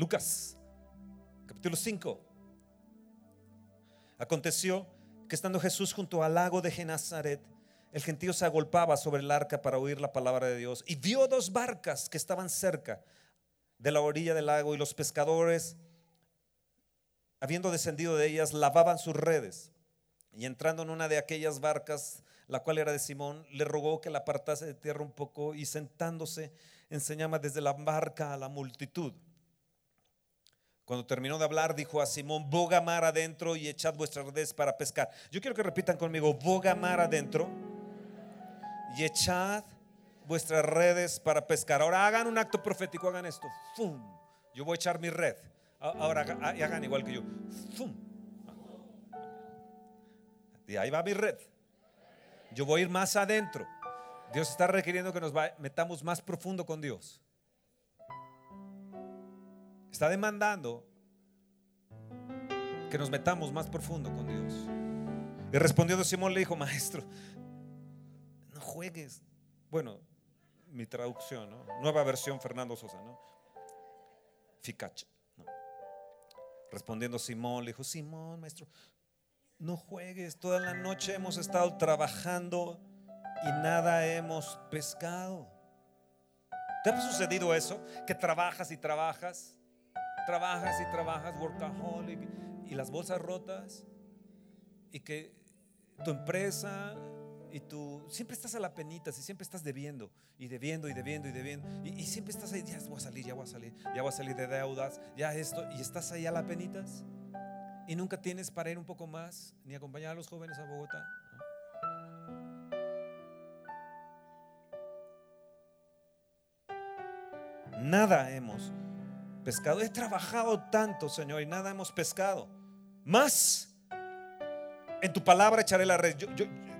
Lucas, capítulo 5. Aconteció que estando Jesús junto al lago de Genazaret, el gentío se agolpaba sobre el arca para oír la palabra de Dios y vio dos barcas que estaban cerca de la orilla del lago y los pescadores, habiendo descendido de ellas, lavaban sus redes. Y entrando en una de aquellas barcas, la cual era de Simón, le rogó que la apartase de tierra un poco y sentándose enseñaba desde la barca a la multitud. Cuando terminó de hablar, dijo a Simón, boga mar adentro y echad vuestras redes para pescar. Yo quiero que repitan conmigo, boga mar adentro y echad vuestras redes para pescar. Ahora hagan un acto profético, hagan esto. ¡Fum! Yo voy a echar mi red. Ahora hagan igual que yo. Y ahí va mi red. Yo voy a ir más adentro. Dios está requiriendo que nos metamos más profundo con Dios. Está demandando que nos metamos más profundo con Dios. Y respondiendo Simón le dijo, maestro, no juegues. Bueno, mi traducción, nueva versión Fernando Sosa, ¿no? Respondiendo Simón, le dijo, Simón, maestro, no juegues, toda la noche hemos estado trabajando y nada hemos pescado. ¿Te ha sucedido eso? Que trabajas y trabajas, trabajas y trabajas, workaholic, y las bolsas rotas, y que tu empresa y tú siempre estás a la penita, y siempre estás debiendo y debiendo y debiendo y debiendo y, siempre estás ahí, ya voy a salir, ya voy a salir, ya voy a salir de deudas, ya esto y estás ahí a la penitas y nunca tienes para ir un poco más ni acompañar a los jóvenes a Bogotá. Nada hemos He trabajado tanto, Señor, y nada hemos pescado. Más en tu palabra echaré la red. Yo,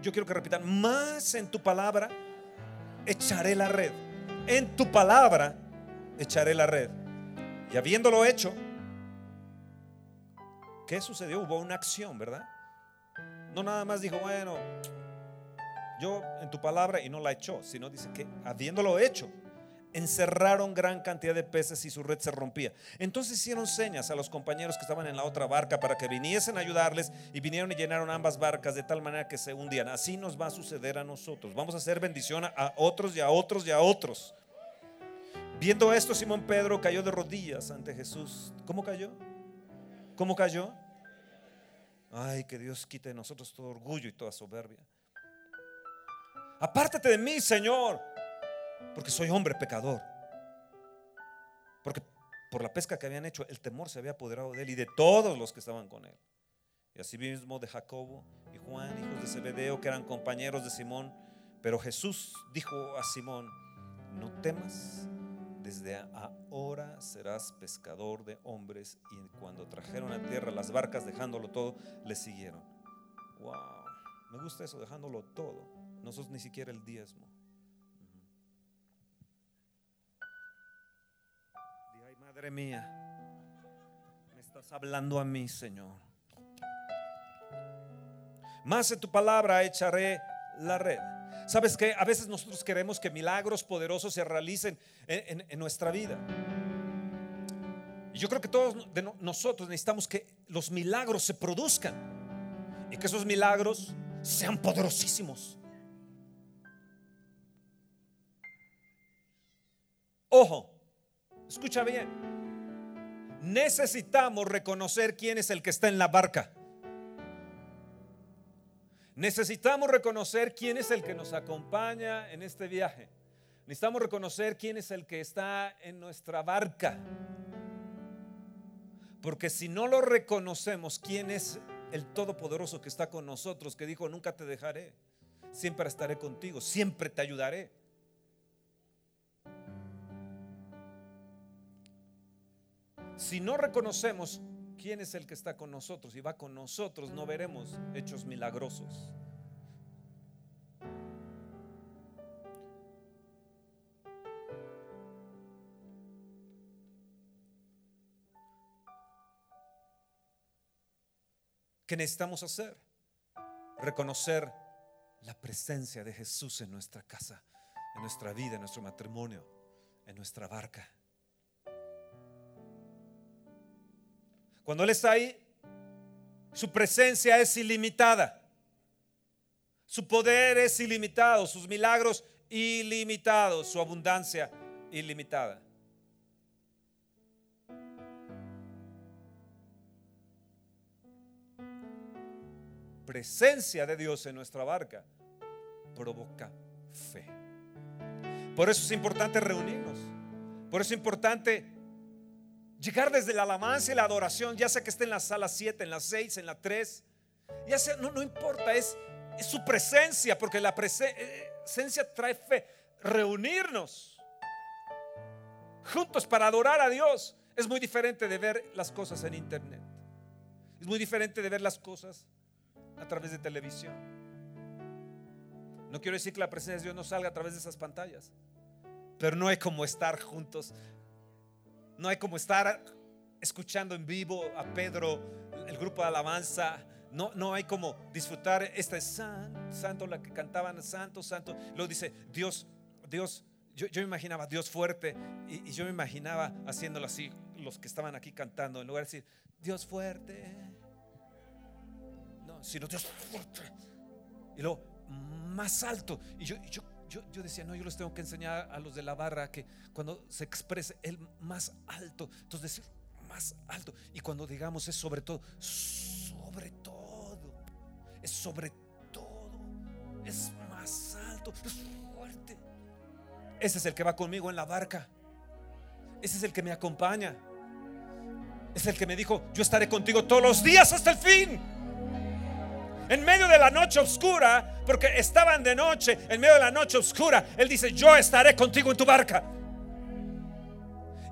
yo quiero que repitan, más en tu palabra echaré la red. En tu palabra echaré la red. Y habiéndolo hecho, ¿qué sucedió? Hubo una acción, ¿verdad? No nada más dijo, bueno, yo en tu palabra y no la echó, sino dice que habiéndolo hecho, encerraron gran cantidad de peces y su red se rompía. Entonces hicieron señas a los compañeros que estaban en la otra barca para que viniesen a ayudarles y vinieron y llenaron ambas barcas de tal manera que se hundían. Así nos va a suceder a nosotros. Vamos a hacer bendición a otros y a otros y a otros. Viendo esto, Simón Pedro cayó de rodillas ante Jesús. ¿Cómo cayó? ¿Cómo cayó? Ay, que Dios quite de nosotros todo orgullo y toda soberbia. Apártate de mí, Señor porque soy hombre pecador. Porque por la pesca que habían hecho, el temor se había apoderado de él y de todos los que estaban con él. Y así mismo de Jacobo y Juan, hijos de Zebedeo, que eran compañeros de Simón. Pero Jesús dijo a Simón, no temas, desde ahora serás pescador de hombres. Y cuando trajeron a tierra las barcas, dejándolo todo, le siguieron. Wow, me gusta eso, dejándolo todo. No sos ni siquiera el diezmo. Madre mía, me estás hablando a mí, Señor. Más en tu palabra echaré la red. ¿Sabes que A veces nosotros queremos que milagros poderosos se realicen en, nuestra vida. Y yo creo que todos nosotros necesitamos que los milagros se produzcan y que esos milagros sean poderosísimos. Ojo, Escucha bien. Necesitamos reconocer quién es el que está en la barca. Necesitamos reconocer quién es el que nos acompaña en este viaje. Necesitamos reconocer quién es el que está en nuestra barca. Porque si no lo reconocemos, quién es el Todopoderoso que está con nosotros, que dijo, nunca te dejaré, siempre estaré contigo, siempre te ayudaré. Si no reconocemos quién es el que está con nosotros y va con nosotros, no veremos hechos milagrosos. ¿Qué necesitamos hacer? Reconocer la presencia de Jesús en nuestra casa, en nuestra vida, en nuestro matrimonio, en nuestra barca. Cuando Él está ahí, su presencia es ilimitada. Su poder es ilimitado, sus milagros ilimitados, su abundancia ilimitada. Presencia de Dios en nuestra barca provoca fe. Por eso es importante reunirnos. Por eso es importante llegar desde la alabanza y la adoración, ya sea que esté en la sala 7, en la 6, en la 3. Ya sea, no, no importa, es, es su presencia, porque la presencia trae fe. Reunirnos juntos para adorar a Dios es muy diferente de ver las cosas en internet. Es muy diferente de ver las cosas a través de televisión. No quiero decir que la presencia de Dios no salga a través de esas pantallas, pero no hay como estar juntos. No hay como estar escuchando en vivo a Pedro, el grupo de alabanza. No, no hay como disfrutar este santo, santo, la que cantaban santo, santo. Luego dice, Dios, Dios, yo, yo me imaginaba Dios fuerte y, y yo me imaginaba haciéndolo así, los que estaban aquí cantando, en lugar de decir, Dios fuerte, no, sino Dios fuerte. Y luego, más alto. Y yo, yo, yo, yo, decía, no, yo les tengo que enseñar a los de la barra que cuando se exprese el más alto, entonces decir más alto. Y cuando digamos es sobre todo, sobre todo, es sobre todo, es más alto, es fuerte. Ese es el que va conmigo en la barca. Ese es el que me acompaña. Es el que me dijo, yo estaré contigo todos los días hasta el fin en medio de la noche oscura, porque estaban de noche, en medio de la noche oscura, Él dice, yo estaré contigo en tu barca.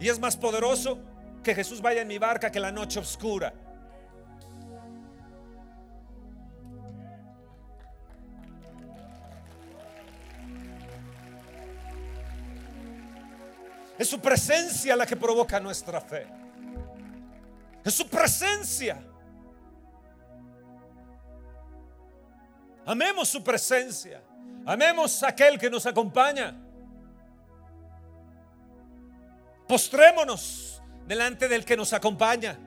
Y es más poderoso que Jesús vaya en mi barca que la noche oscura. Es su presencia la que provoca nuestra fe. Es su presencia. Amemos su presencia. Amemos a aquel que nos acompaña. Postrémonos delante del que nos acompaña.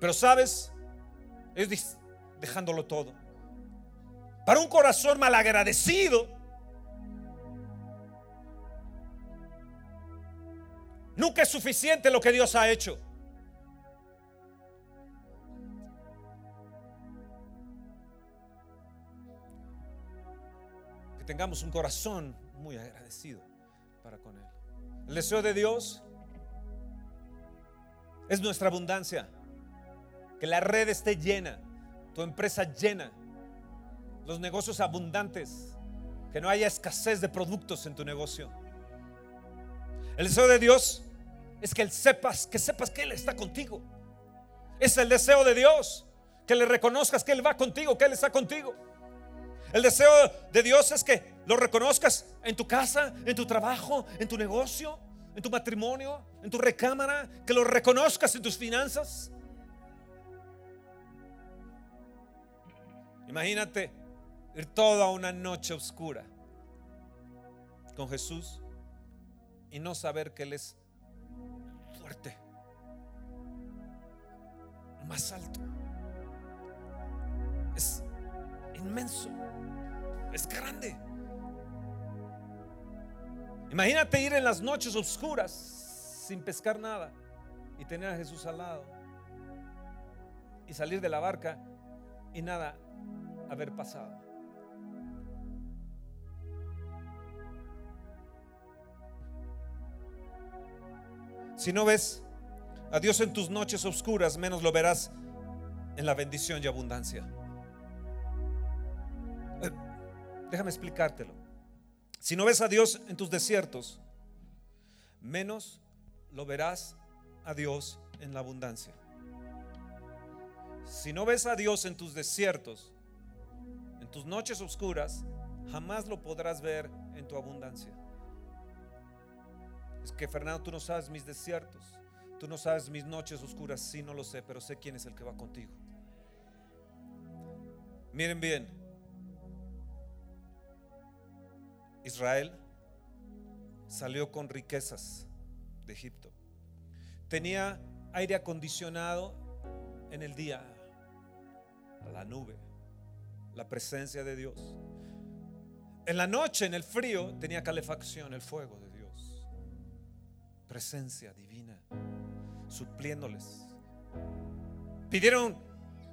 Pero sabes, es dejándolo todo. Para un corazón malagradecido, nunca es suficiente lo que Dios ha hecho. Tengamos un corazón muy agradecido para con Él. El deseo de Dios es nuestra abundancia. Que la red esté llena, tu empresa llena, los negocios abundantes, que no haya escasez de productos en tu negocio. El deseo de Dios es que Él sepas, que sepas que Él está contigo. Es el deseo de Dios, que le reconozcas que Él va contigo, que Él está contigo. El deseo de Dios es que lo reconozcas en tu casa, en tu trabajo, en tu negocio, en tu matrimonio, en tu recámara, que lo reconozcas en tus finanzas. Imagínate ir toda una noche oscura con Jesús y no saber que Él es fuerte, más alto, es inmenso es grande. Imagínate ir en las noches oscuras sin pescar nada y tener a Jesús al lado y salir de la barca y nada haber pasado. Si no ves a Dios en tus noches oscuras, menos lo verás en la bendición y abundancia. Déjame explicártelo. Si no ves a Dios en tus desiertos, menos lo verás a Dios en la abundancia. Si no ves a Dios en tus desiertos, en tus noches oscuras, jamás lo podrás ver en tu abundancia. Es que Fernando, tú no sabes mis desiertos, tú no sabes mis noches oscuras, sí no lo sé, pero sé quién es el que va contigo. Miren bien, Israel salió con riquezas de Egipto. Tenía aire acondicionado en el día, la nube, la presencia de Dios. En la noche, en el frío, tenía calefacción, el fuego de Dios. Presencia divina, supliéndoles. Pidieron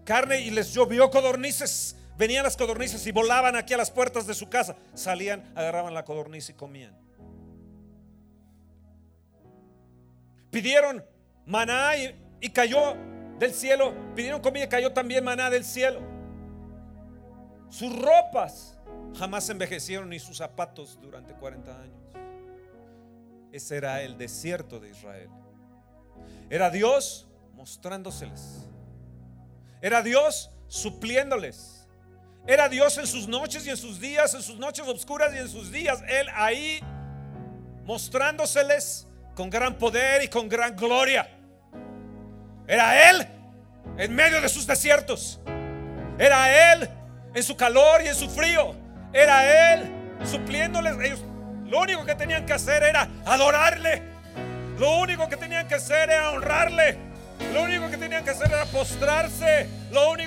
carne y les llovió codornices. Venían las codornices y volaban aquí a las puertas de su casa. Salían, agarraban la codorniz y comían. Pidieron maná y, cayó del cielo. Pidieron comida y cayó también maná del cielo. Sus ropas jamás envejecieron ni sus zapatos durante 40 años. Ese era el desierto de Israel. Era Dios mostrándoseles. Era Dios supliéndoles. Era Dios en sus noches y en sus días, en sus noches oscuras y en sus días. Él ahí mostrándoseles con gran poder y con gran gloria. Era Él en medio de sus desiertos. Era Él en su calor y en su frío. Era Él supliéndoles. Ellos lo único que tenían que hacer era adorarle. Lo único que tenían que hacer era honrarle. Lo único que tenían que hacer era postrarse. Lo único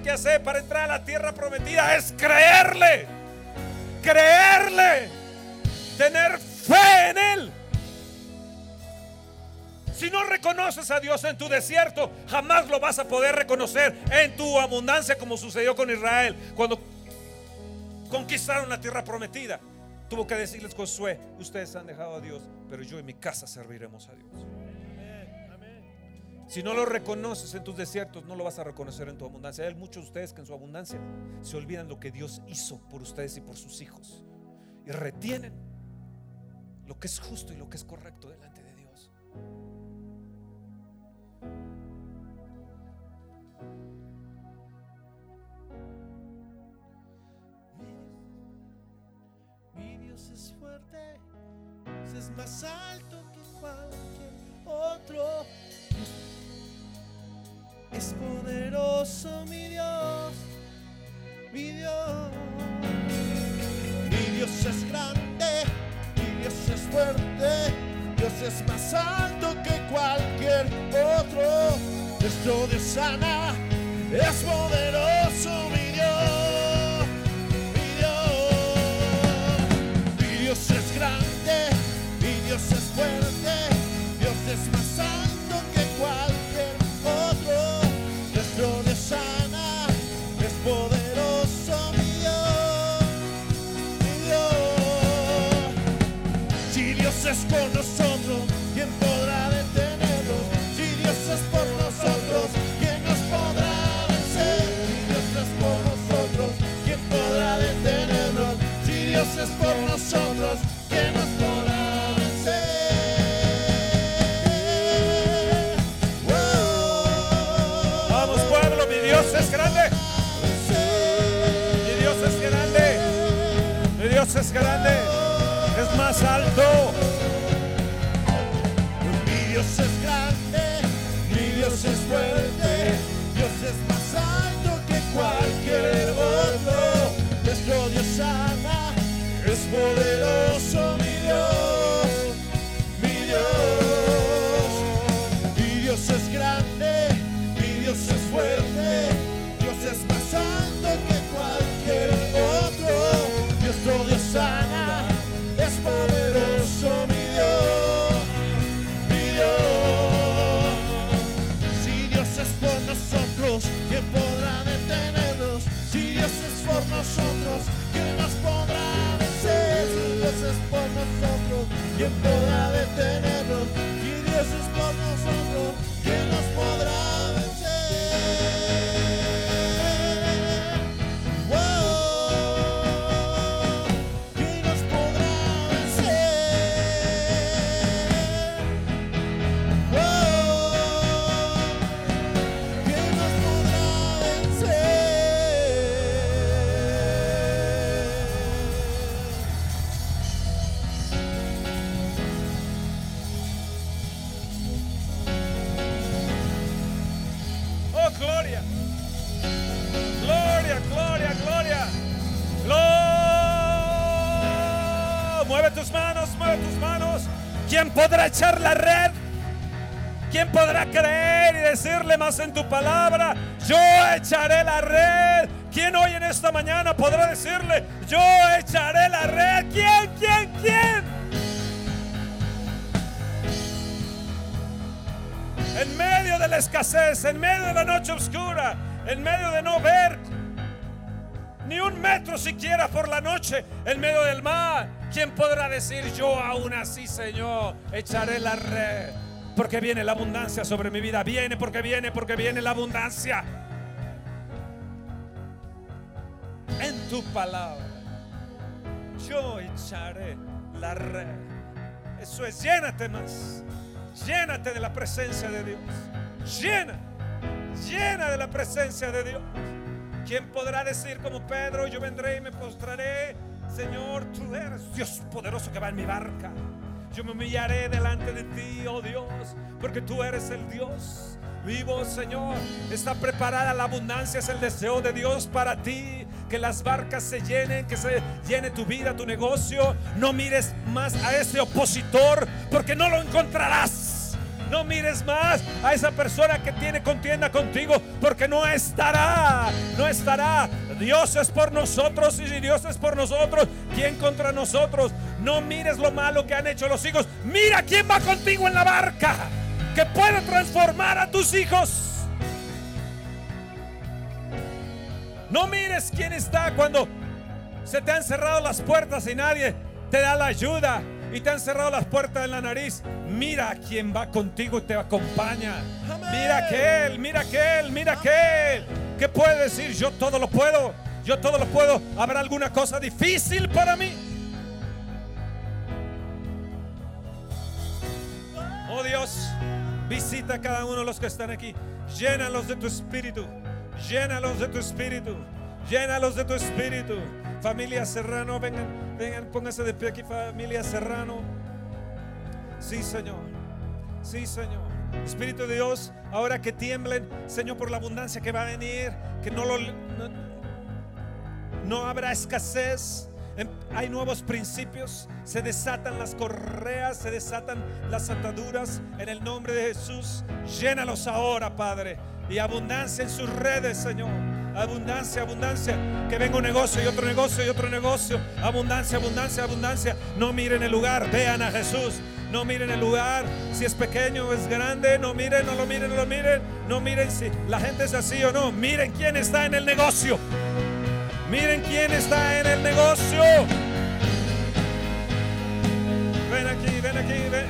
que hacer para entrar a la tierra prometida es creerle. Creerle. Tener fe en Él. Si no reconoces a Dios en tu desierto, jamás lo vas a poder reconocer en tu abundancia como sucedió con Israel cuando conquistaron la tierra prometida. Tuvo que decirles Josué, ustedes han dejado a Dios, pero yo y mi casa serviremos a Dios. Si no lo reconoces en tus desiertos, no lo vas a reconocer en tu abundancia. Hay muchos de ustedes que en su abundancia se olvidan lo que Dios hizo por ustedes y por sus hijos. Y retienen lo que es justo y lo que es correcto delante de Dios. es fuerte, es más alto que cualquier otro. Es poderoso mi Dios, mi Dios. Mi Dios es grande, mi Dios es fuerte, Dios es más alto que cualquier otro. Nuestro Dios sana, es poderoso mi Dios grande, es más alto. Mi Dios es grande, mi Dios es fuerte, Dios es más alto que cualquier otro. Nuestro Dios sana, es poderoso, podrá echar la red? ¿Quién podrá creer y decirle más en tu palabra? Yo echaré la red. ¿Quién hoy en esta mañana podrá decirle, yo echaré la red? ¿Quién, quién, quién? En medio de la escasez, en medio de la noche oscura, en medio de no ver ni un metro siquiera por la noche en medio del mar, ¿quién podrá decir yo aún así, Señor, echaré la red? Porque viene la abundancia sobre mi vida. Viene porque viene, porque viene la abundancia. En tu palabra. Yo echaré la red. Eso es, llénate más. Llénate de la presencia de Dios. Llena. Llena de la presencia de Dios. ¿Quién podrá decir como Pedro, yo vendré y me postraré? Señor, tú eres Dios poderoso que va en mi barca. Yo me humillaré delante de ti, oh Dios, porque tú eres el Dios vivo, Señor. Está preparada la abundancia, es el deseo de Dios para ti. Que las barcas se llenen, que se llene tu vida, tu negocio. No mires más a ese opositor, porque no lo encontrarás. No mires más a esa persona que tiene contienda contigo, porque no estará, no estará. Dios es por nosotros y si Dios es por nosotros, ¿quién contra nosotros? No mires lo malo que han hecho los hijos. Mira quién va contigo en la barca, que puede transformar a tus hijos. No mires quién está cuando se te han cerrado las puertas y nadie te da la ayuda y te han cerrado las puertas en la nariz. Mira a quien va contigo y te acompaña. Mira que él, mira que él, mira que él. ¿Qué puede decir? Yo todo lo puedo. Yo todo lo puedo. ¿Habrá alguna cosa difícil para mí? Oh Dios, visita a cada uno de los que están aquí. Llénalos de tu espíritu. Llénalos de tu espíritu. Llénalos de tu espíritu. Familia Serrano, vengan, vengan, pónganse de pie aquí, familia Serrano. Sí, Señor. Sí, Señor. Espíritu de Dios, ahora que tiemblen, Señor, por la abundancia que va a venir, que no lo no, no habrá escasez. Em- Hay nuevos principios, se desatan las correas, se desatan las ataduras en el nombre de Jesús. Llénalos ahora, Padre, y abundancia en sus redes, Señor. Abundancia, abundancia. Que venga un negocio y otro negocio y otro negocio. Abundancia, abundancia, abundancia. No miren el lugar, vean a Jesús. No miren el lugar, si es pequeño o es grande. No miren, no lo miren, no lo miren. No miren si la gente es así o no. Miren quién está en el negocio. Miren quién está en el negocio. Ven aquí, ven aquí, ven.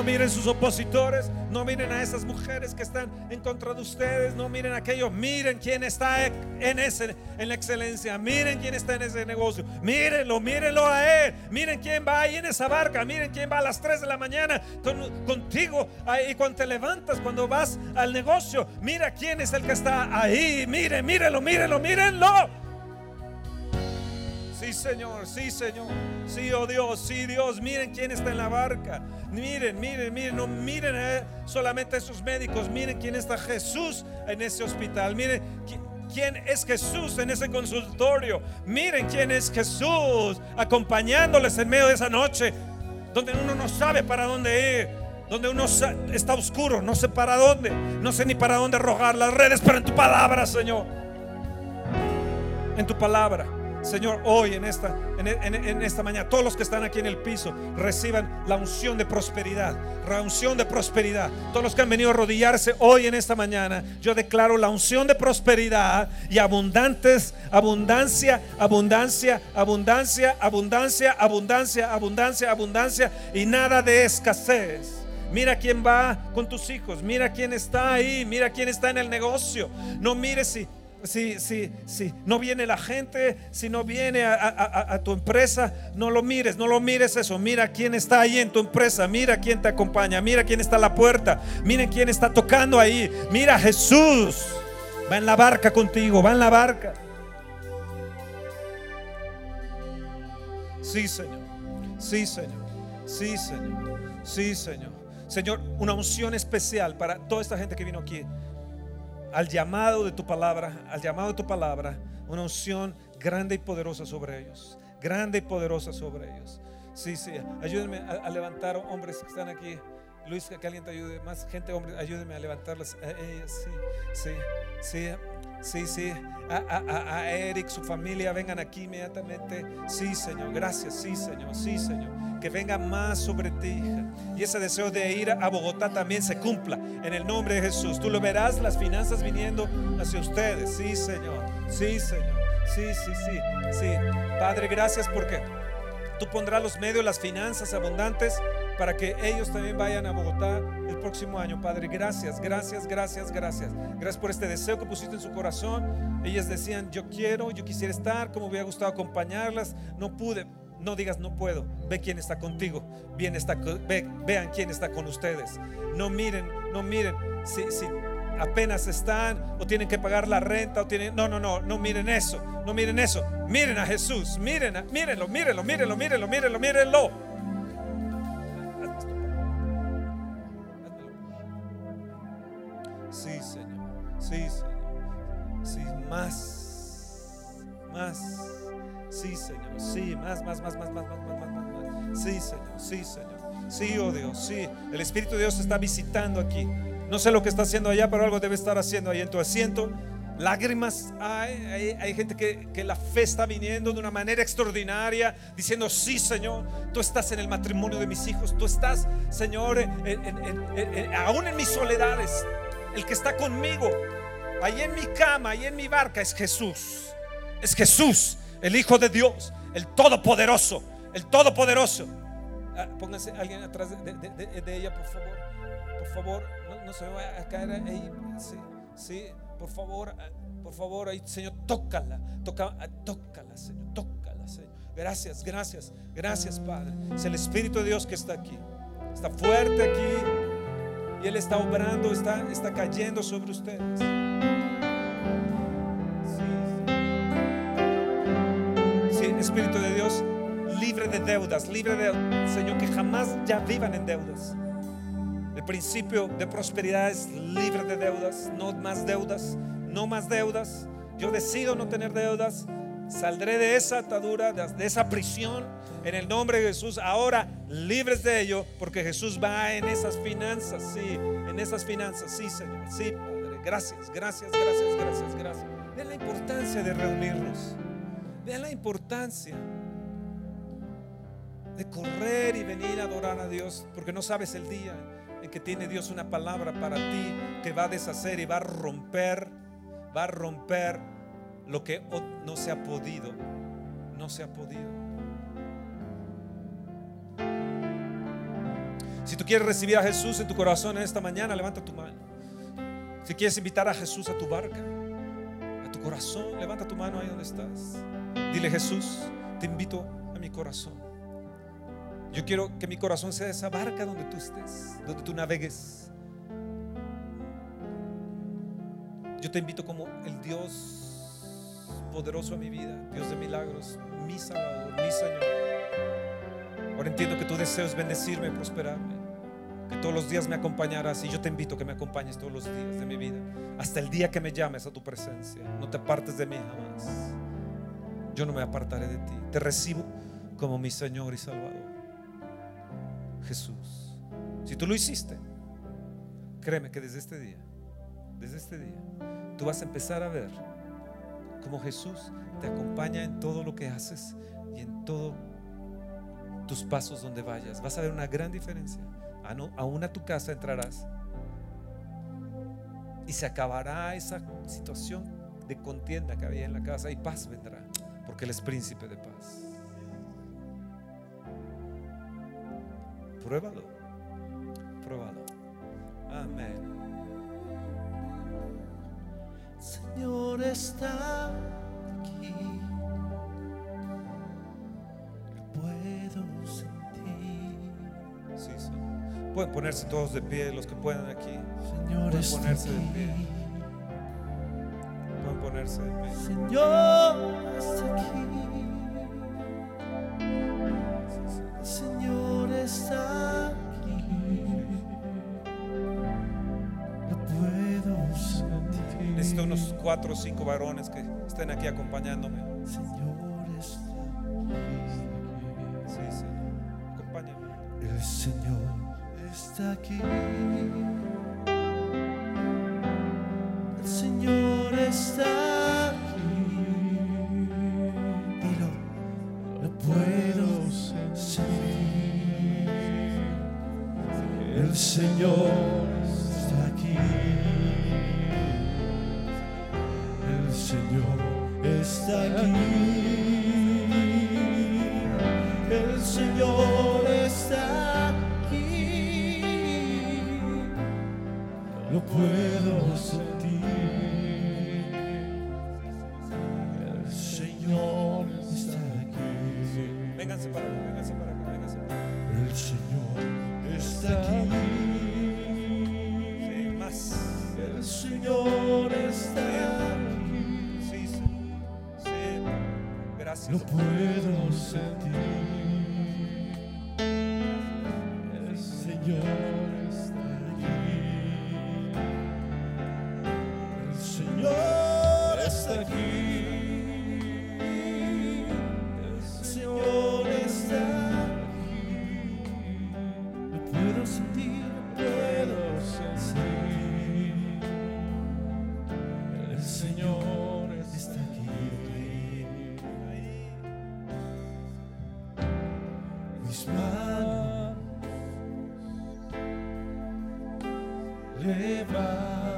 No miren sus opositores, no miren a esas mujeres que están en contra de ustedes, no miren aquello, miren quién está en ese en la excelencia, miren quién está en ese negocio, mírenlo, mírenlo a él, miren quién va ahí en esa barca, miren quién va a las 3 de la mañana con- contigo ahí cuando te levantas, cuando vas al negocio, mira quién es el que está ahí, miren, mírenlo, mírenlo, mírenlo. Sí, Señor, sí, Señor. Sí, oh Dios, sí, Dios. Miren quién está en la barca. Miren, miren, miren. No miren solamente a esos médicos. Miren quién está Jesús en ese hospital. Miren qui- quién es Jesús en ese consultorio. Miren quién es Jesús acompañándoles en medio de esa noche donde uno no sabe para dónde ir. Donde uno está oscuro, no sé para dónde, no sé ni para dónde arrojar las redes, pero en tu palabra, Señor en tu palabra. Señor, hoy en esta, en, esta mañana, todos los que están aquí en el piso reciban la unción de prosperidad, la unción de prosperidad. Todos los que han venido a arrodillarse hoy en esta mañana, yo declaro la unción de prosperidad y abundantes, abundancia, abundancia, abundancia, abundancia, abundancia, abundancia, abundancia y nada de escasez. Mira quién va con tus hijos, mira quién está ahí, mira quién está en el negocio. No mires si si, si, si no viene la gente, si no viene a, a- tu empresa, no lo mires, no lo mires eso. Mira quién está ahí en tu empresa, mira quién te acompaña, mira quién está a la puerta, miren quién está tocando ahí. Mira Jesús, va en la barca contigo, va en la barca. Sí, Señor, sí, Señor, sí, Señor, sí, Señor. Señor, una unción especial para toda esta gente que vino aquí al llamado de tu palabra, al llamado de tu palabra, una unción grande y poderosa sobre ellos. Grande y poderosa sobre ellos. Sí, sí, ayúdenme a, levantar hombres que están aquí. Luis, que alguien te ayude. Más gente, hombre, ayúdenme a levantarlas. A ellas, sí, sí, sí. Sí, sí. A, a- a- Eric, su familia, vengan aquí inmediatamente. Sí, Señor. Gracias. Sí, Señor. Sí, Señor. Que venga más sobre ti. Y ese deseo de ir a Bogotá también se cumpla. En el nombre de Jesús. Tú lo verás, las finanzas viniendo hacia ustedes. Sí, Señor. Sí, Señor. Sí, sí, sí. Sí. Padre, gracias porque tú pondrás los medios, las finanzas abundantes para que ellos también vayan a Bogotá próximo año. Padre, gracias, gracias, gracias, gracias. Gracias por este deseo que pusiste en su corazón. Ellas decían, yo quiero, yo quisiera estar, como hubiera gustado acompañarlas. No pude. No digas no puedo. Ve quién está contigo. Bien está, vean quién está con ustedes. No miren, no miren. Si, si apenas están o tienen que pagar la renta o tienen no no no no miren eso no miren eso miren a Jesús miren a- mírenlo mírenlo mírenlo mírenlo mírenlo mírenlo el Espíritu de Dios está visitando aquí no sé lo que está haciendo allá, pero algo debe estar haciendo ahí en tu asiento. Lágrimas hay, gente que, la fe está viniendo de una manera extraordinaria, diciendo, sí Señor, tú estás en el matrimonio de mis hijos, tú estás, Señor, en- aún en mis soledades, el que está conmigo, ahí en mi cama, ahí en mi barca, es Jesús, es Jesús, el Hijo de Dios, el Todopoderoso, el Todopoderoso. Pónganse alguien atrás de, ella, por favor. Por favor, no, no se me vaya a caer ahí. Sí, sí, por favor, ah, por favor, ahí, Señor, tócala, toca, ah, tócala, Señor, tócala, Señor. Gracias, gracias, gracias, Padre. Es el Espíritu de Dios que está aquí. Está fuerte aquí. Y Él está obrando, está, está cayendo sobre ustedes. Sí, sí. Sí, Espíritu de Dios, libre de deudas, libre de, Señor, que jamás ya vivan en deudas. El principio de prosperidad es libre de deudas, no más deudas, no más deudas. Yo decido no tener deudas. Saldré de esa atadura, de esa prisión, en el nombre de Jesús. Ahora libres de ello, porque Jesús va en esas finanzas, sí, en esas finanzas, sí, Señor, sí, Padre. Gracias, gracias, gracias, gracias, gracias. Vean la importancia de reunirnos. Vean la importancia de correr y venir a adorar a Dios, porque no sabes el día en que tiene Dios una palabra para ti que va a deshacer y va a romper, va a romper lo que no se ha podido, no se ha podido. Si tú quieres recibir a Jesús en tu corazón en esta mañana, levanta tu mano. Si quieres invitar a Jesús a tu barca, a tu corazón, levanta tu mano ahí donde estás. Dile Jesús, te invito a mi corazón. Yo quiero que mi corazón sea esa barca donde tú estés, donde tú navegues. Yo te invito como el Dios poderoso a mi vida, Dios de milagros, mi Salvador, mi Señor. Ahora entiendo que tu deseo es bendecirme, prosperarme, que todos los días me acompañarás y yo te invito a que me acompañes todos los días de mi vida, hasta el día que me llames a tu presencia. No te apartes de mí jamás. Yo no me apartaré de ti. Te recibo como mi Señor y Salvador. Jesús. Si tú lo hiciste, créeme que desde este día, desde este día, tú vas a empezar a ver cómo Jesús te acompaña en todo lo que haces y en todos tus pasos donde vayas. Vas a ver una gran diferencia. A no- Aún a tu casa entrarás y se acabará esa situación de contienda que había en la casa y paz vendrá, porque Él es príncipe de paz. Pruébalo. Pruébalo. Amén. Señor está aquí. Puedo sentir. Sí, Señor. Pueden ponerse todos de pie, los que puedan aquí. Señor Pueden está ponerse de pie. aquí. Pueden ponerse de pie. Señor está aquí. Unos cuatro o cinco varones que estén aquí acompañándome. Señor está Sí, Señor. Acompáñame. El Señor está aquí. El Señor está aquí. Lo puedo sentir. El Señor está aquí. Vénganse para acá, vénganse para acá, vénganse para acá. El Señor está aquí. Sí, más. El Señor está aquí. Sí. Sí. Gracias. Lo puedo sentir. live.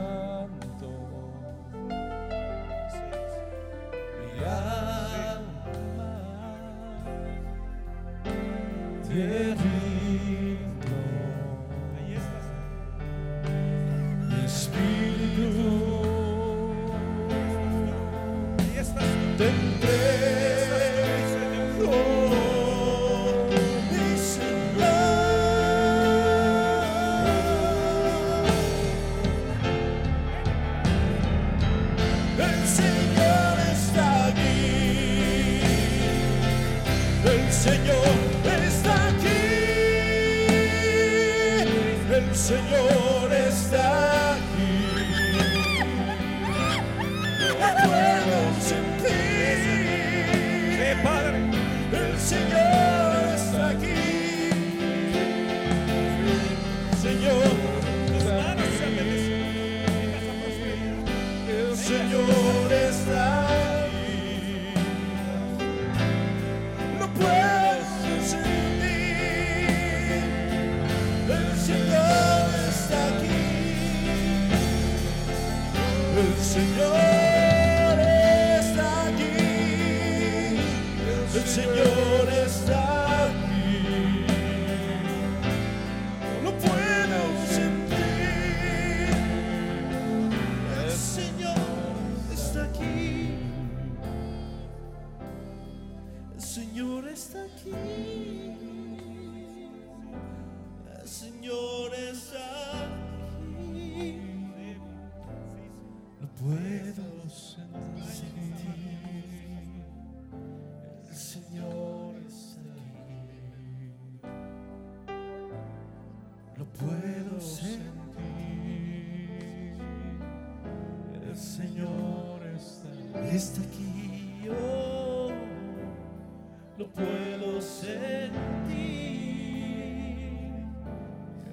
Está, aquí. Oh, lo puedo sentir.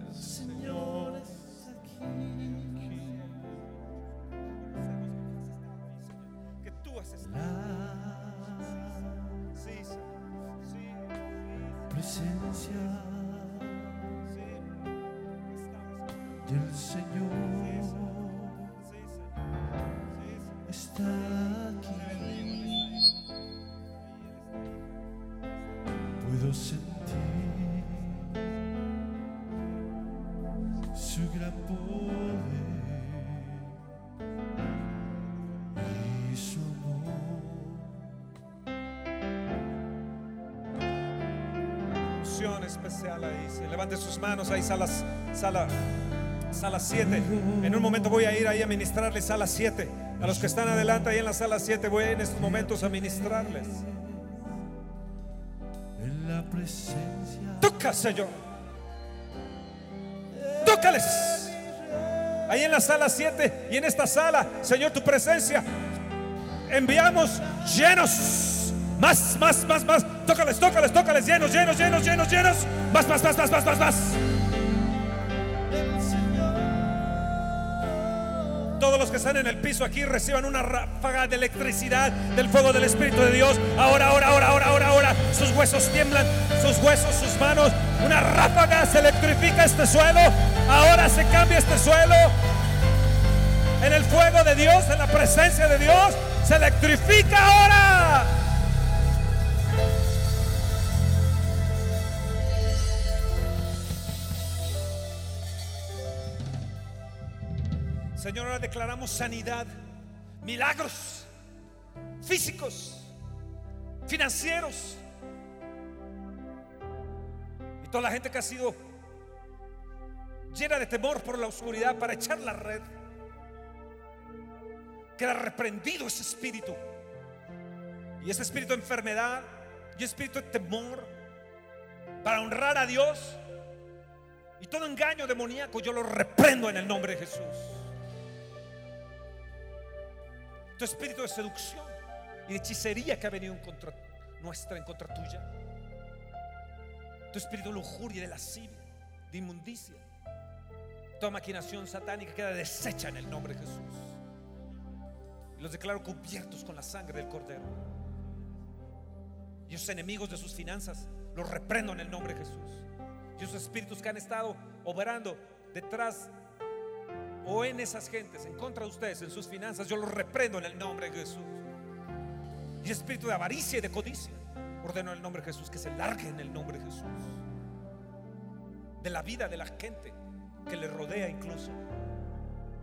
El Señor está aquí. Que tú has estado. Sí. Sí. presencia del Señor. Especial ahí. Se levante sus manos ahí, salas, sala, sala 7. En un momento voy a ir ahí a ministrarles sala 7. A los que están adelante ahí en la sala 7 voy en estos momentos a ministrarles. Toca, Señor. Tócales. ahí en la sala 7 y en esta sala, Señor, tu presencia. Enviamos llenos. Más, más, más, más. Tócales, tócales, tócales. Llenos, llenos, llenos, llenos, llenos. Más, más, más, más, más, más, más. Todos los que están en el piso aquí reciban una ráfaga de electricidad del fuego del Espíritu de Dios. Ahora, ahora, ahora, ahora, ahora, ahora. Sus huesos tiemblan, sus huesos, sus manos. Una ráfaga se electrifica este suelo. Ahora se cambia este suelo. En el fuego de Dios, en la presencia de Dios, se electrifica ahora. Señor, ahora declaramos sanidad, milagros físicos, financieros. Toda la gente que ha sido llena de temor por la oscuridad para echar la red. Queda reprendido ese espíritu. Y ese espíritu de enfermedad y espíritu de temor para honrar a Dios. Y todo engaño demoníaco yo lo reprendo en el nombre de Jesús. Tu espíritu de seducción y de hechicería que ha venido en contra nuestra, en contra tuya. Tu espíritu de lujuria, de lascivia, de inmundicia. Toda maquinación satánica queda deshecha en el nombre de Jesús. Los declaro cubiertos con la sangre del Cordero. Y esos enemigos de sus finanzas los reprendo en el nombre de Jesús. Y esos espíritus que han estado obrando detrás o en esas gentes, en contra de ustedes, en sus finanzas, yo los reprendo en el nombre de Jesús. Y espíritu de avaricia y de codicia, ordeno en el nombre de Jesús que se largue en el nombre de Jesús. De la vida de la gente que le rodea incluso,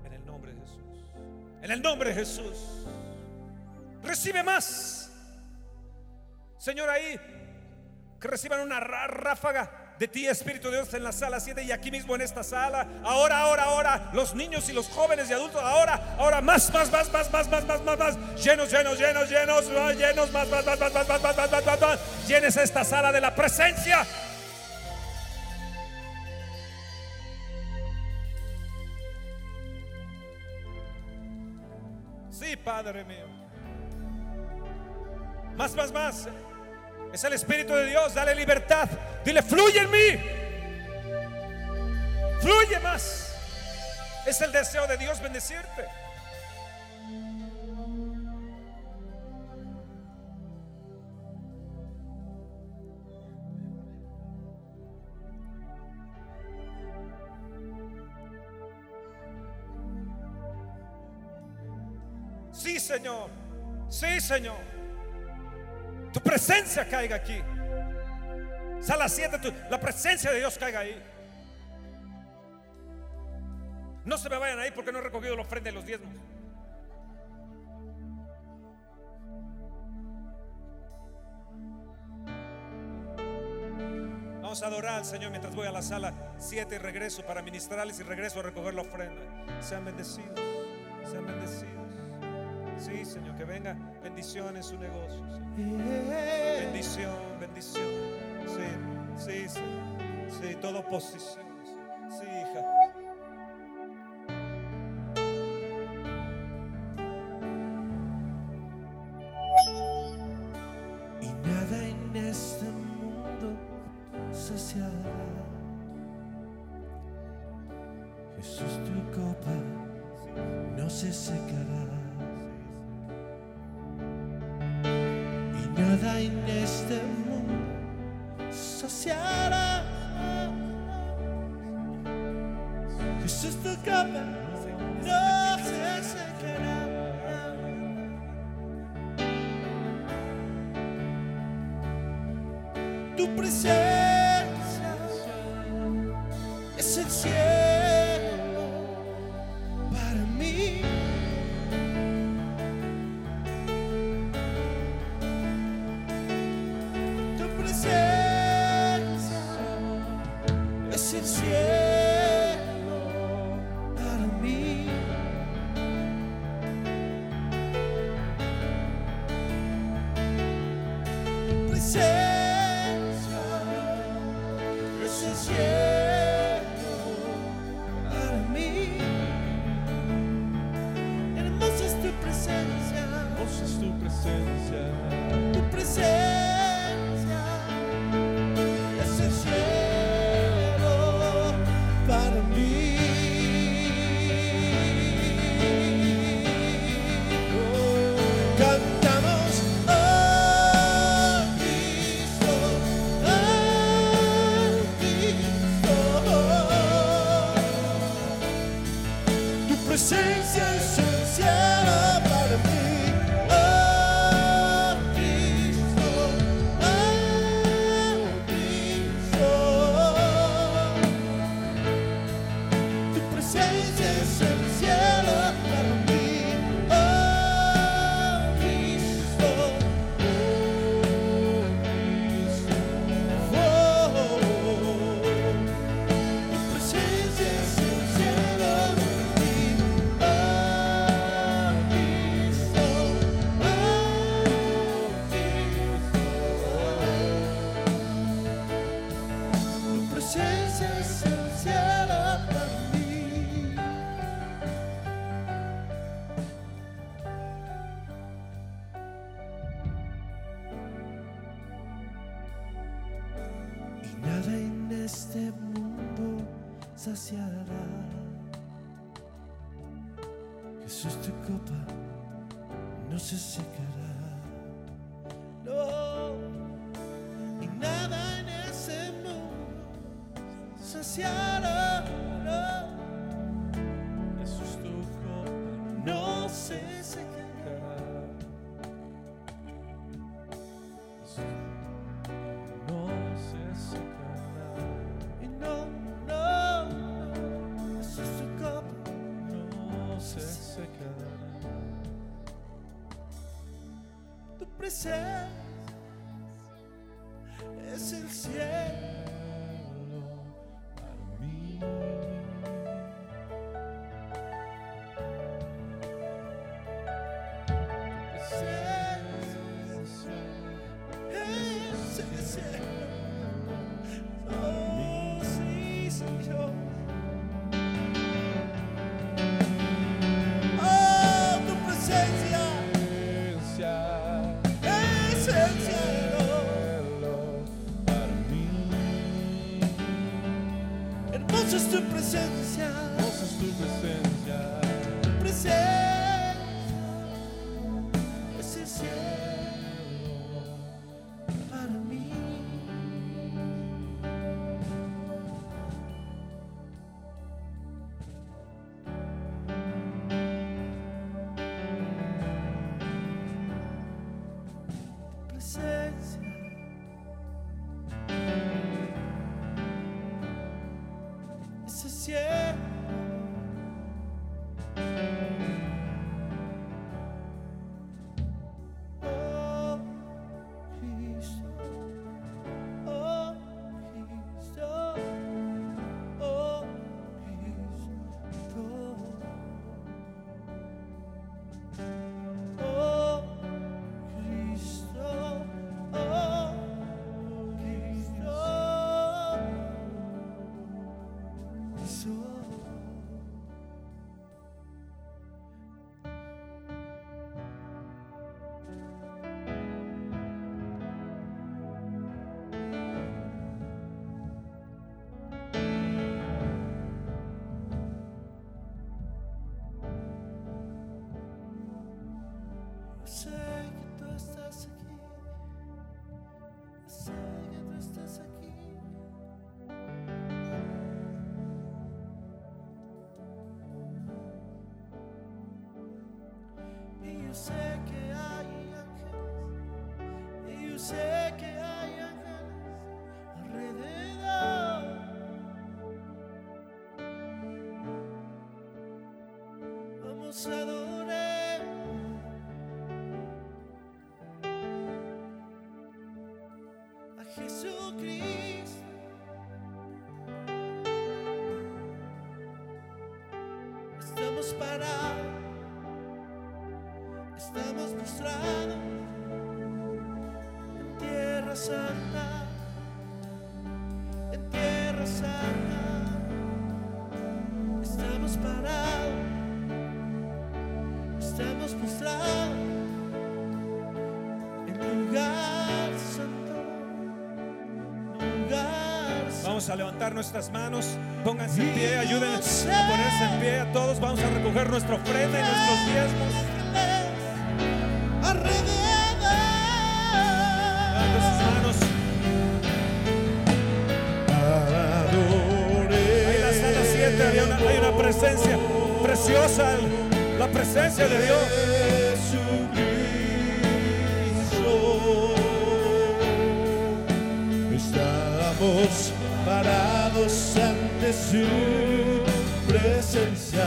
en el nombre de Jesús. En el nombre de Jesús. Recibe más. Señor, ahí que reciban una ráfaga de ti, Espíritu de Dios, en la sala 7 y aquí mismo en esta sala. Ahora, ahora, ahora, los niños y los jóvenes y adultos, ahora, ahora, más, más, más, más, más, más, más, más, más, llenos, llenos, llenos, llenos, llenos, más, más, más, más, más, más, más, más, más, más, más, llenes esta sala de la presencia. Sí, Padre mío. Más, más, más. Es el Espíritu de Dios, dale libertad. Dile, fluye en mí. Fluye más. Es el deseo de Dios bendecirte. Sí, Señor. Sí, Señor. Tu presencia caiga aquí. Sala 7, la presencia de Dios caiga ahí. No se me vayan ahí porque no he recogido la ofrenda de los diezmos. Vamos a adorar al Señor mientras voy a la sala 7 y regreso para ministrarles y regreso a recoger la ofrenda. Sean bendecidos, sean bendecidos. Sí, Señor, que venga bendición en su negocio. Bendición, bendición. Sí, sí, sí. Sí, toda oposición. preciso. presencia. Ese cielo. los adore. A Jesucristo. Estamos para, estamos mostrando. Vamos a levantar nuestras manos. Pónganse en pie, ayuden a ponerse en pie a todos. Vamos a recoger nuestra ofrenda y nuestros diezmos. Levanta sus manos. Hay una presencia preciosa, la presencia de Dios. tu presencia.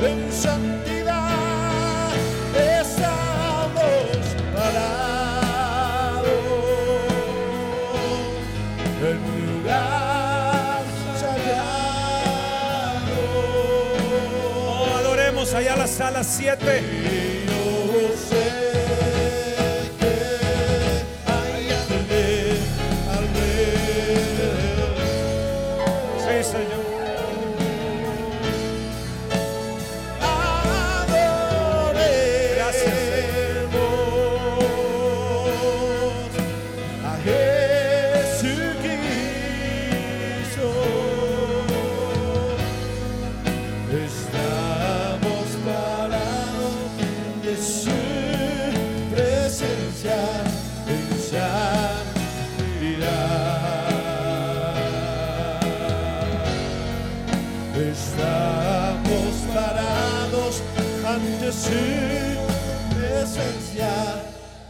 En santidad estamos parados en lugar. Oh, adoremos allá la sala 7.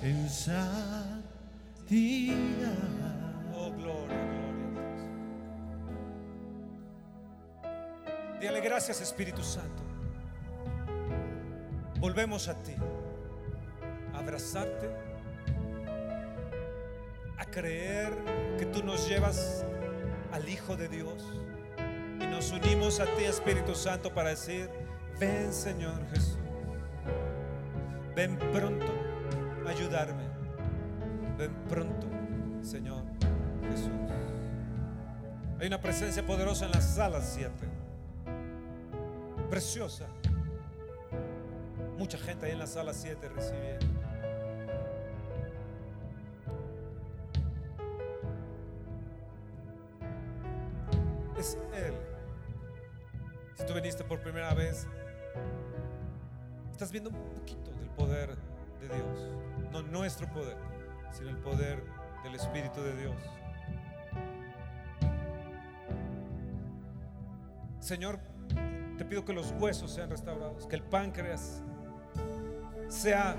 En santidad. Oh, gloria, gloria a Dios. Dile gracias, Espíritu Santo. Volvemos a ti. A abrazarte. A creer que tú nos llevas al Hijo de Dios. Y nos unimos a ti, Espíritu Santo, para decir, ven Señor Jesús. Ven pronto ayudarme. Ven pronto, Señor Jesús. Hay una presencia poderosa en la sala 7. Preciosa. Mucha gente ahí en la sala 7 recibiendo. Es Él. Si tú viniste por primera vez, estás viendo un poquito del poder de Dios. No nuestro poder, sino el poder del Espíritu de Dios. Señor, te pido que los huesos sean restaurados, que el páncreas sea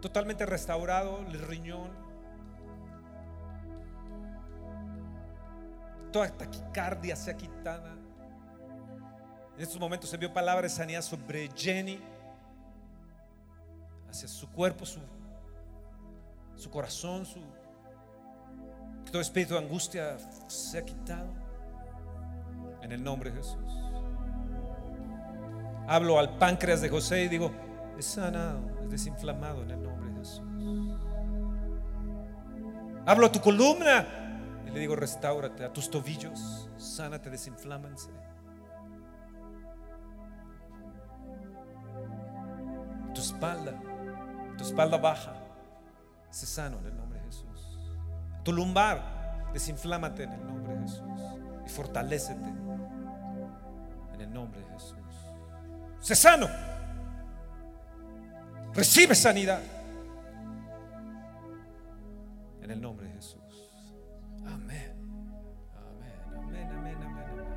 totalmente restaurado, el riñón, toda taquicardia sea quitada. En estos momentos se envió palabra de sanidad sobre Jenny, hacia su cuerpo, su, su corazón, su, que todo espíritu de angustia sea quitado. En el nombre de Jesús. Hablo al páncreas de José y digo, es sanado, es desinflamado en el nombre de Jesús. Hablo a tu columna y le digo, restáurate, a tus tobillos, sánate, desinflámanse. Tu espalda, espalda baja, se sano en el nombre de Jesús. Tu lumbar, desinflámate en el nombre de Jesús y fortalécete en el nombre de Jesús. Sé sano. Recibe sanidad en el nombre de Jesús. Amén. Amén, amén, amén, amén, amén.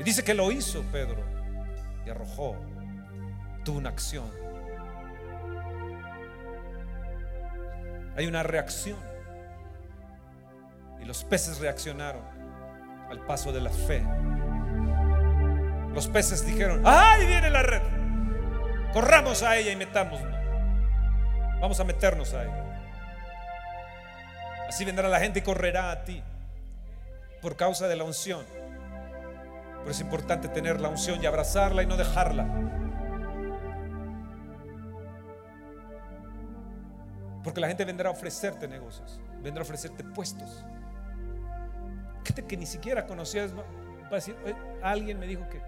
Y dice que lo hizo Pedro y arrojó, tuvo una acción. Hay una reacción. Y los peces reaccionaron al paso de la fe. Los peces dijeron, ¡ay, viene la red! Corramos a ella y metámonos. Vamos a meternos a ella. Así vendrá la gente y correrá a ti por causa de la unción. Pero es importante tener la unción y abrazarla y no dejarla. Porque la gente vendrá a ofrecerte negocios, vendrá a ofrecerte puestos. Gente que ni siquiera conocías va a decir, "Oye, alguien me dijo que,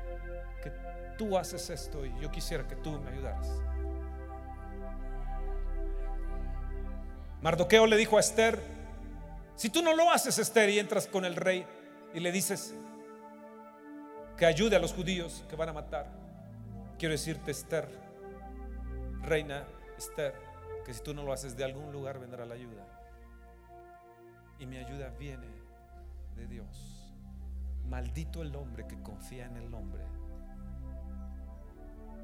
que tú haces esto y yo quisiera que tú me ayudaras. Mardoqueo le dijo a Esther, si tú no lo haces, Esther, y entras con el rey y le dices que ayude a los judíos que van a matar, quiero decirte, Esther, reina Esther, que si tú no lo haces, de algún lugar vendrá la ayuda. Y mi ayuda viene de Dios. Maldito el hombre que confía en el hombre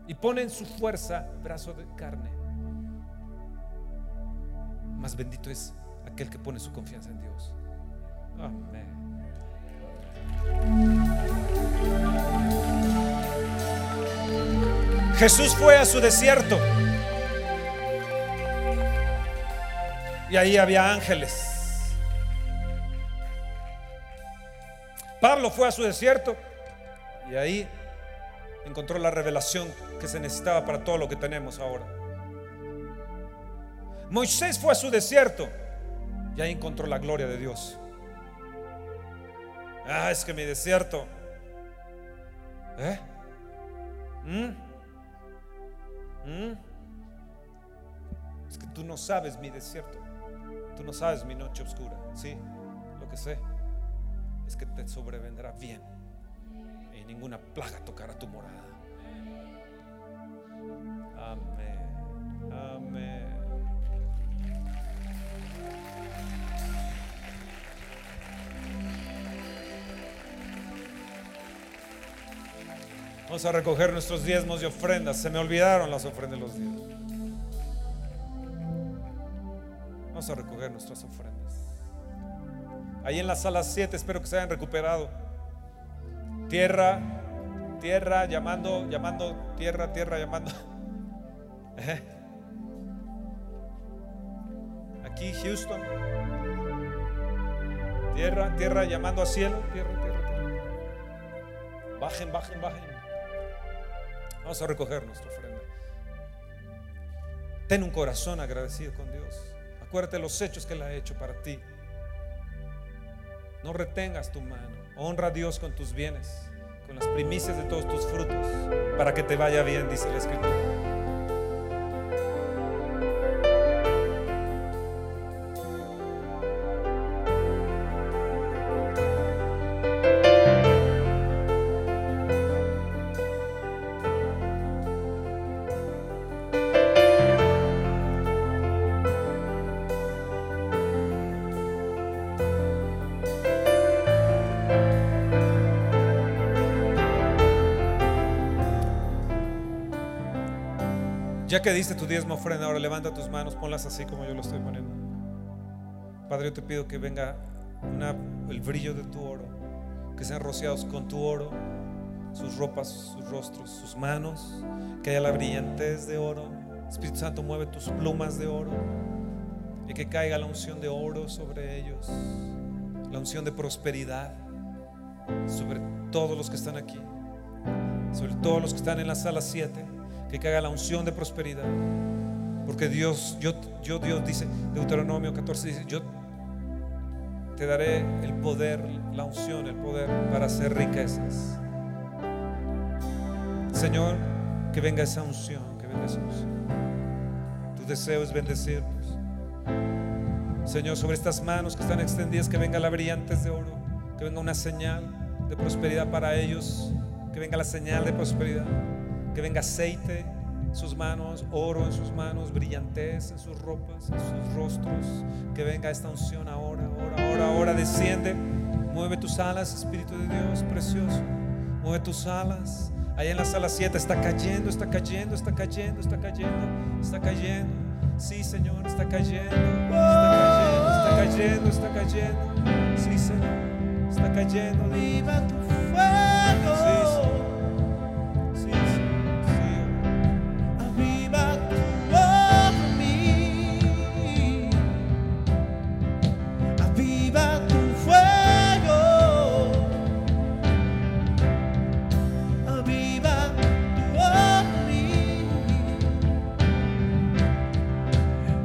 y pone en su fuerza brazo de carne. Más bendito es aquel que pone su confianza en Dios. Amén. Jesús fue a su desierto y ahí había ángeles. Pablo fue a su desierto y ahí encontró la revelación que se necesitaba para todo lo que tenemos ahora. Moisés fue a su desierto y ahí encontró la gloria de Dios. Ah, es que mi desierto. ¿Eh? ¿Mm? ¿Mm? Es que tú no sabes mi desierto. Tú no sabes mi noche oscura. Sí, lo que sé es que te sobrevendrá bien y ninguna plaga tocará tu morada. Amén. Amén. Vamos a recoger nuestros diezmos y ofrendas. Se me olvidaron las ofrendas y los diezmos. Vamos a recoger nuestras ofrendas. Ahí en la sala 7 espero que se hayan recuperado. Tierra, tierra, llamando, llamando, tierra, tierra, llamando. Aquí Houston. Tierra, tierra, llamando a cielo. Tierra, tierra, tierra. Bajen, bajen, bajen. Vamos a recoger nuestra ofrenda. Ten un corazón agradecido con Dios. Acuérdate de los hechos que Él ha hecho para ti. No retengas tu mano. Honra a Dios con tus bienes, con las primicias de todos tus frutos, para que te vaya bien, dice la Escritura. Que diste tu diezmo ofrenda, ahora levanta tus manos, ponlas así como yo lo estoy poniendo. Padre, yo te pido que venga el brillo de tu oro, que sean rociados con tu oro, sus ropas, sus rostros, sus manos, que haya la brillantez de oro. Espíritu Santo, mueve tus plumas de oro y que caiga la unción de oro sobre ellos, la unción de prosperidad sobre todos los que están aquí, sobre todos los que están en la sala 7 que caiga la unción de prosperidad. Porque Dios, yo, yo Dios dice, Deuteronomio 14 dice, yo te daré el poder, la unción, el poder para hacer riquezas. Señor, que venga esa unción, que venga esa. Tu deseo es bendecirnos. Señor, sobre estas manos que están extendidas, que venga la brillantes de oro, que venga una señal de prosperidad para ellos, que venga la señal de prosperidad, que venga aceite en sus manos, oro en sus manos, brillantez en sus ropas, en sus rostros, que venga esta unción ahora, ahora, ahora, ahora, desciende, mueve tus alas, Espíritu de Dios, precioso, mueve tus alas. Allá en la sala 7 está cayendo, está cayendo, está cayendo, está cayendo, está cayendo. Sí, Señor, está cayendo, está cayendo, está cayendo, está cayendo. Sí, Señor, está cayendo. Viva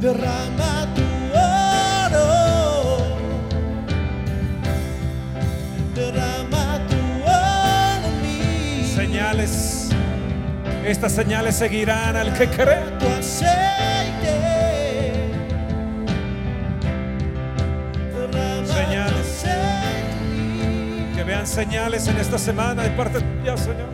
Derrama tu oro. Derrama tu oro en mí. Señales. Estas señales seguirán al que cree. tu aceite. Derrama tu Señales. aceite. Que vean señales en esta semana de parte tuya, Señor.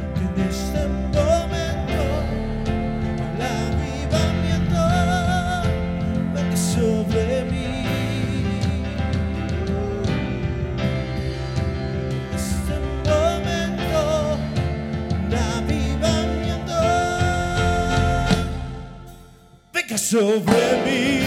Venga sobre mí.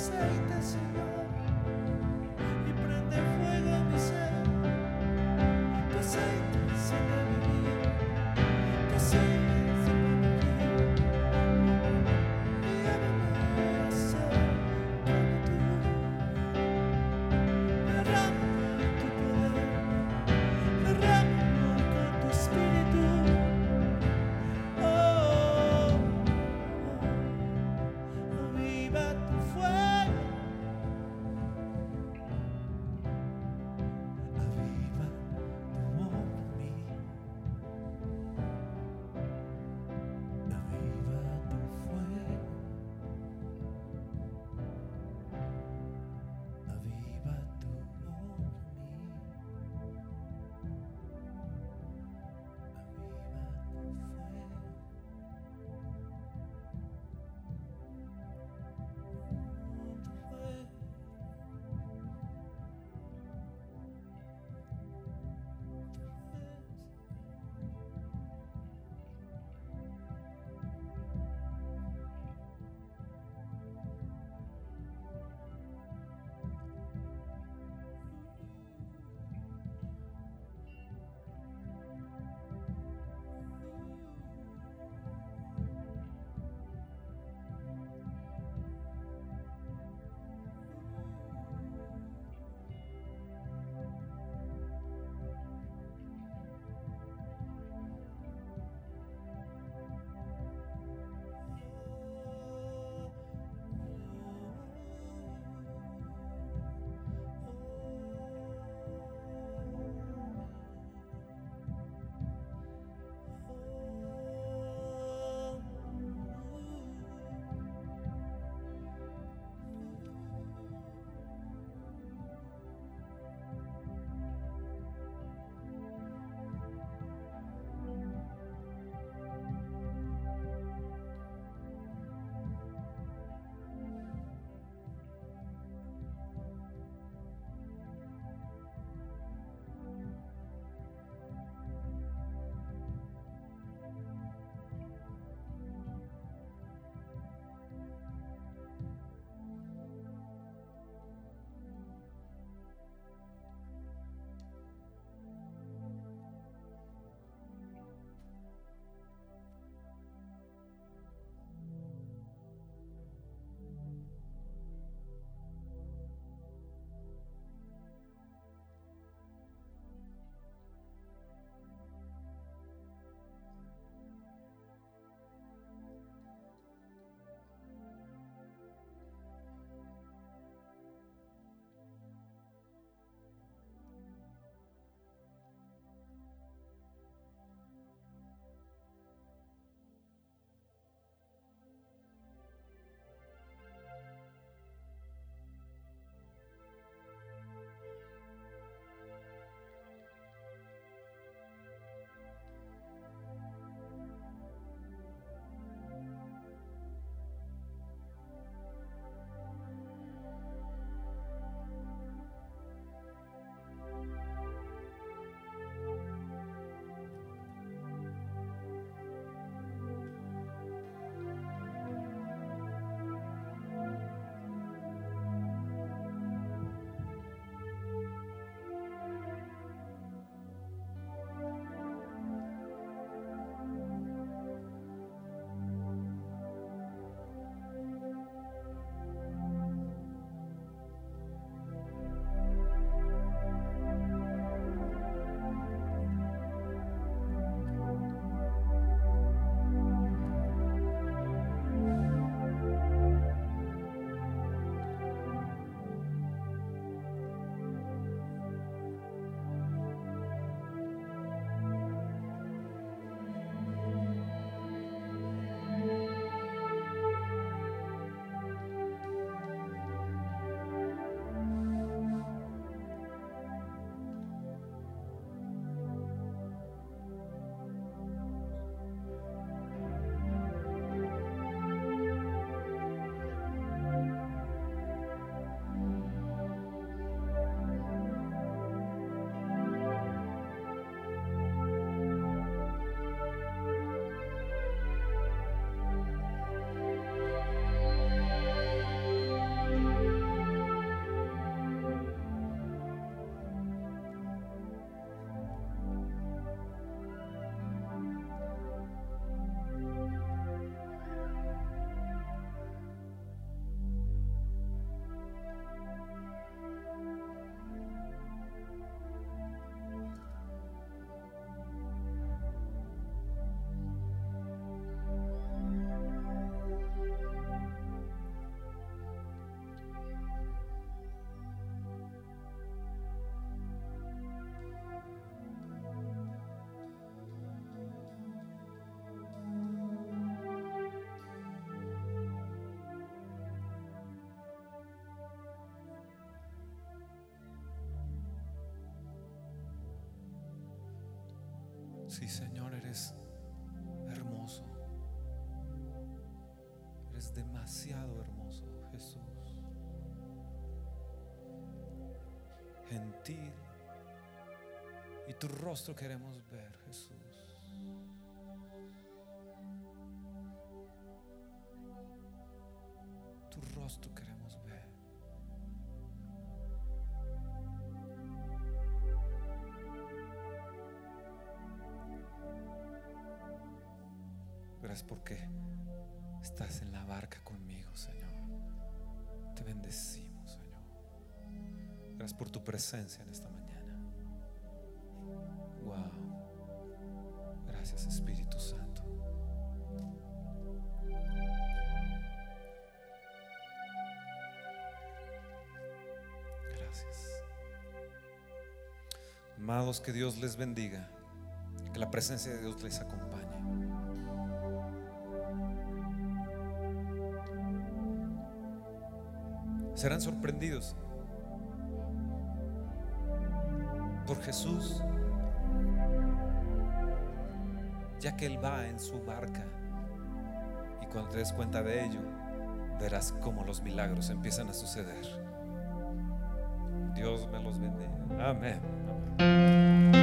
Aceite, Señor, Sí, Señor, eres hermoso. Eres demasiado hermoso, Jesús. Gentil. Y tu rostro queremos ver, Jesús. Amados, que Dios les bendiga. Que la presencia de Dios les acompañe. Serán sorprendidos por Jesús, ya que Él va en su barca. Y cuando te des cuenta de ello, verás cómo los milagros empiezan a suceder. Dios me los bendiga. Amén. Thank you.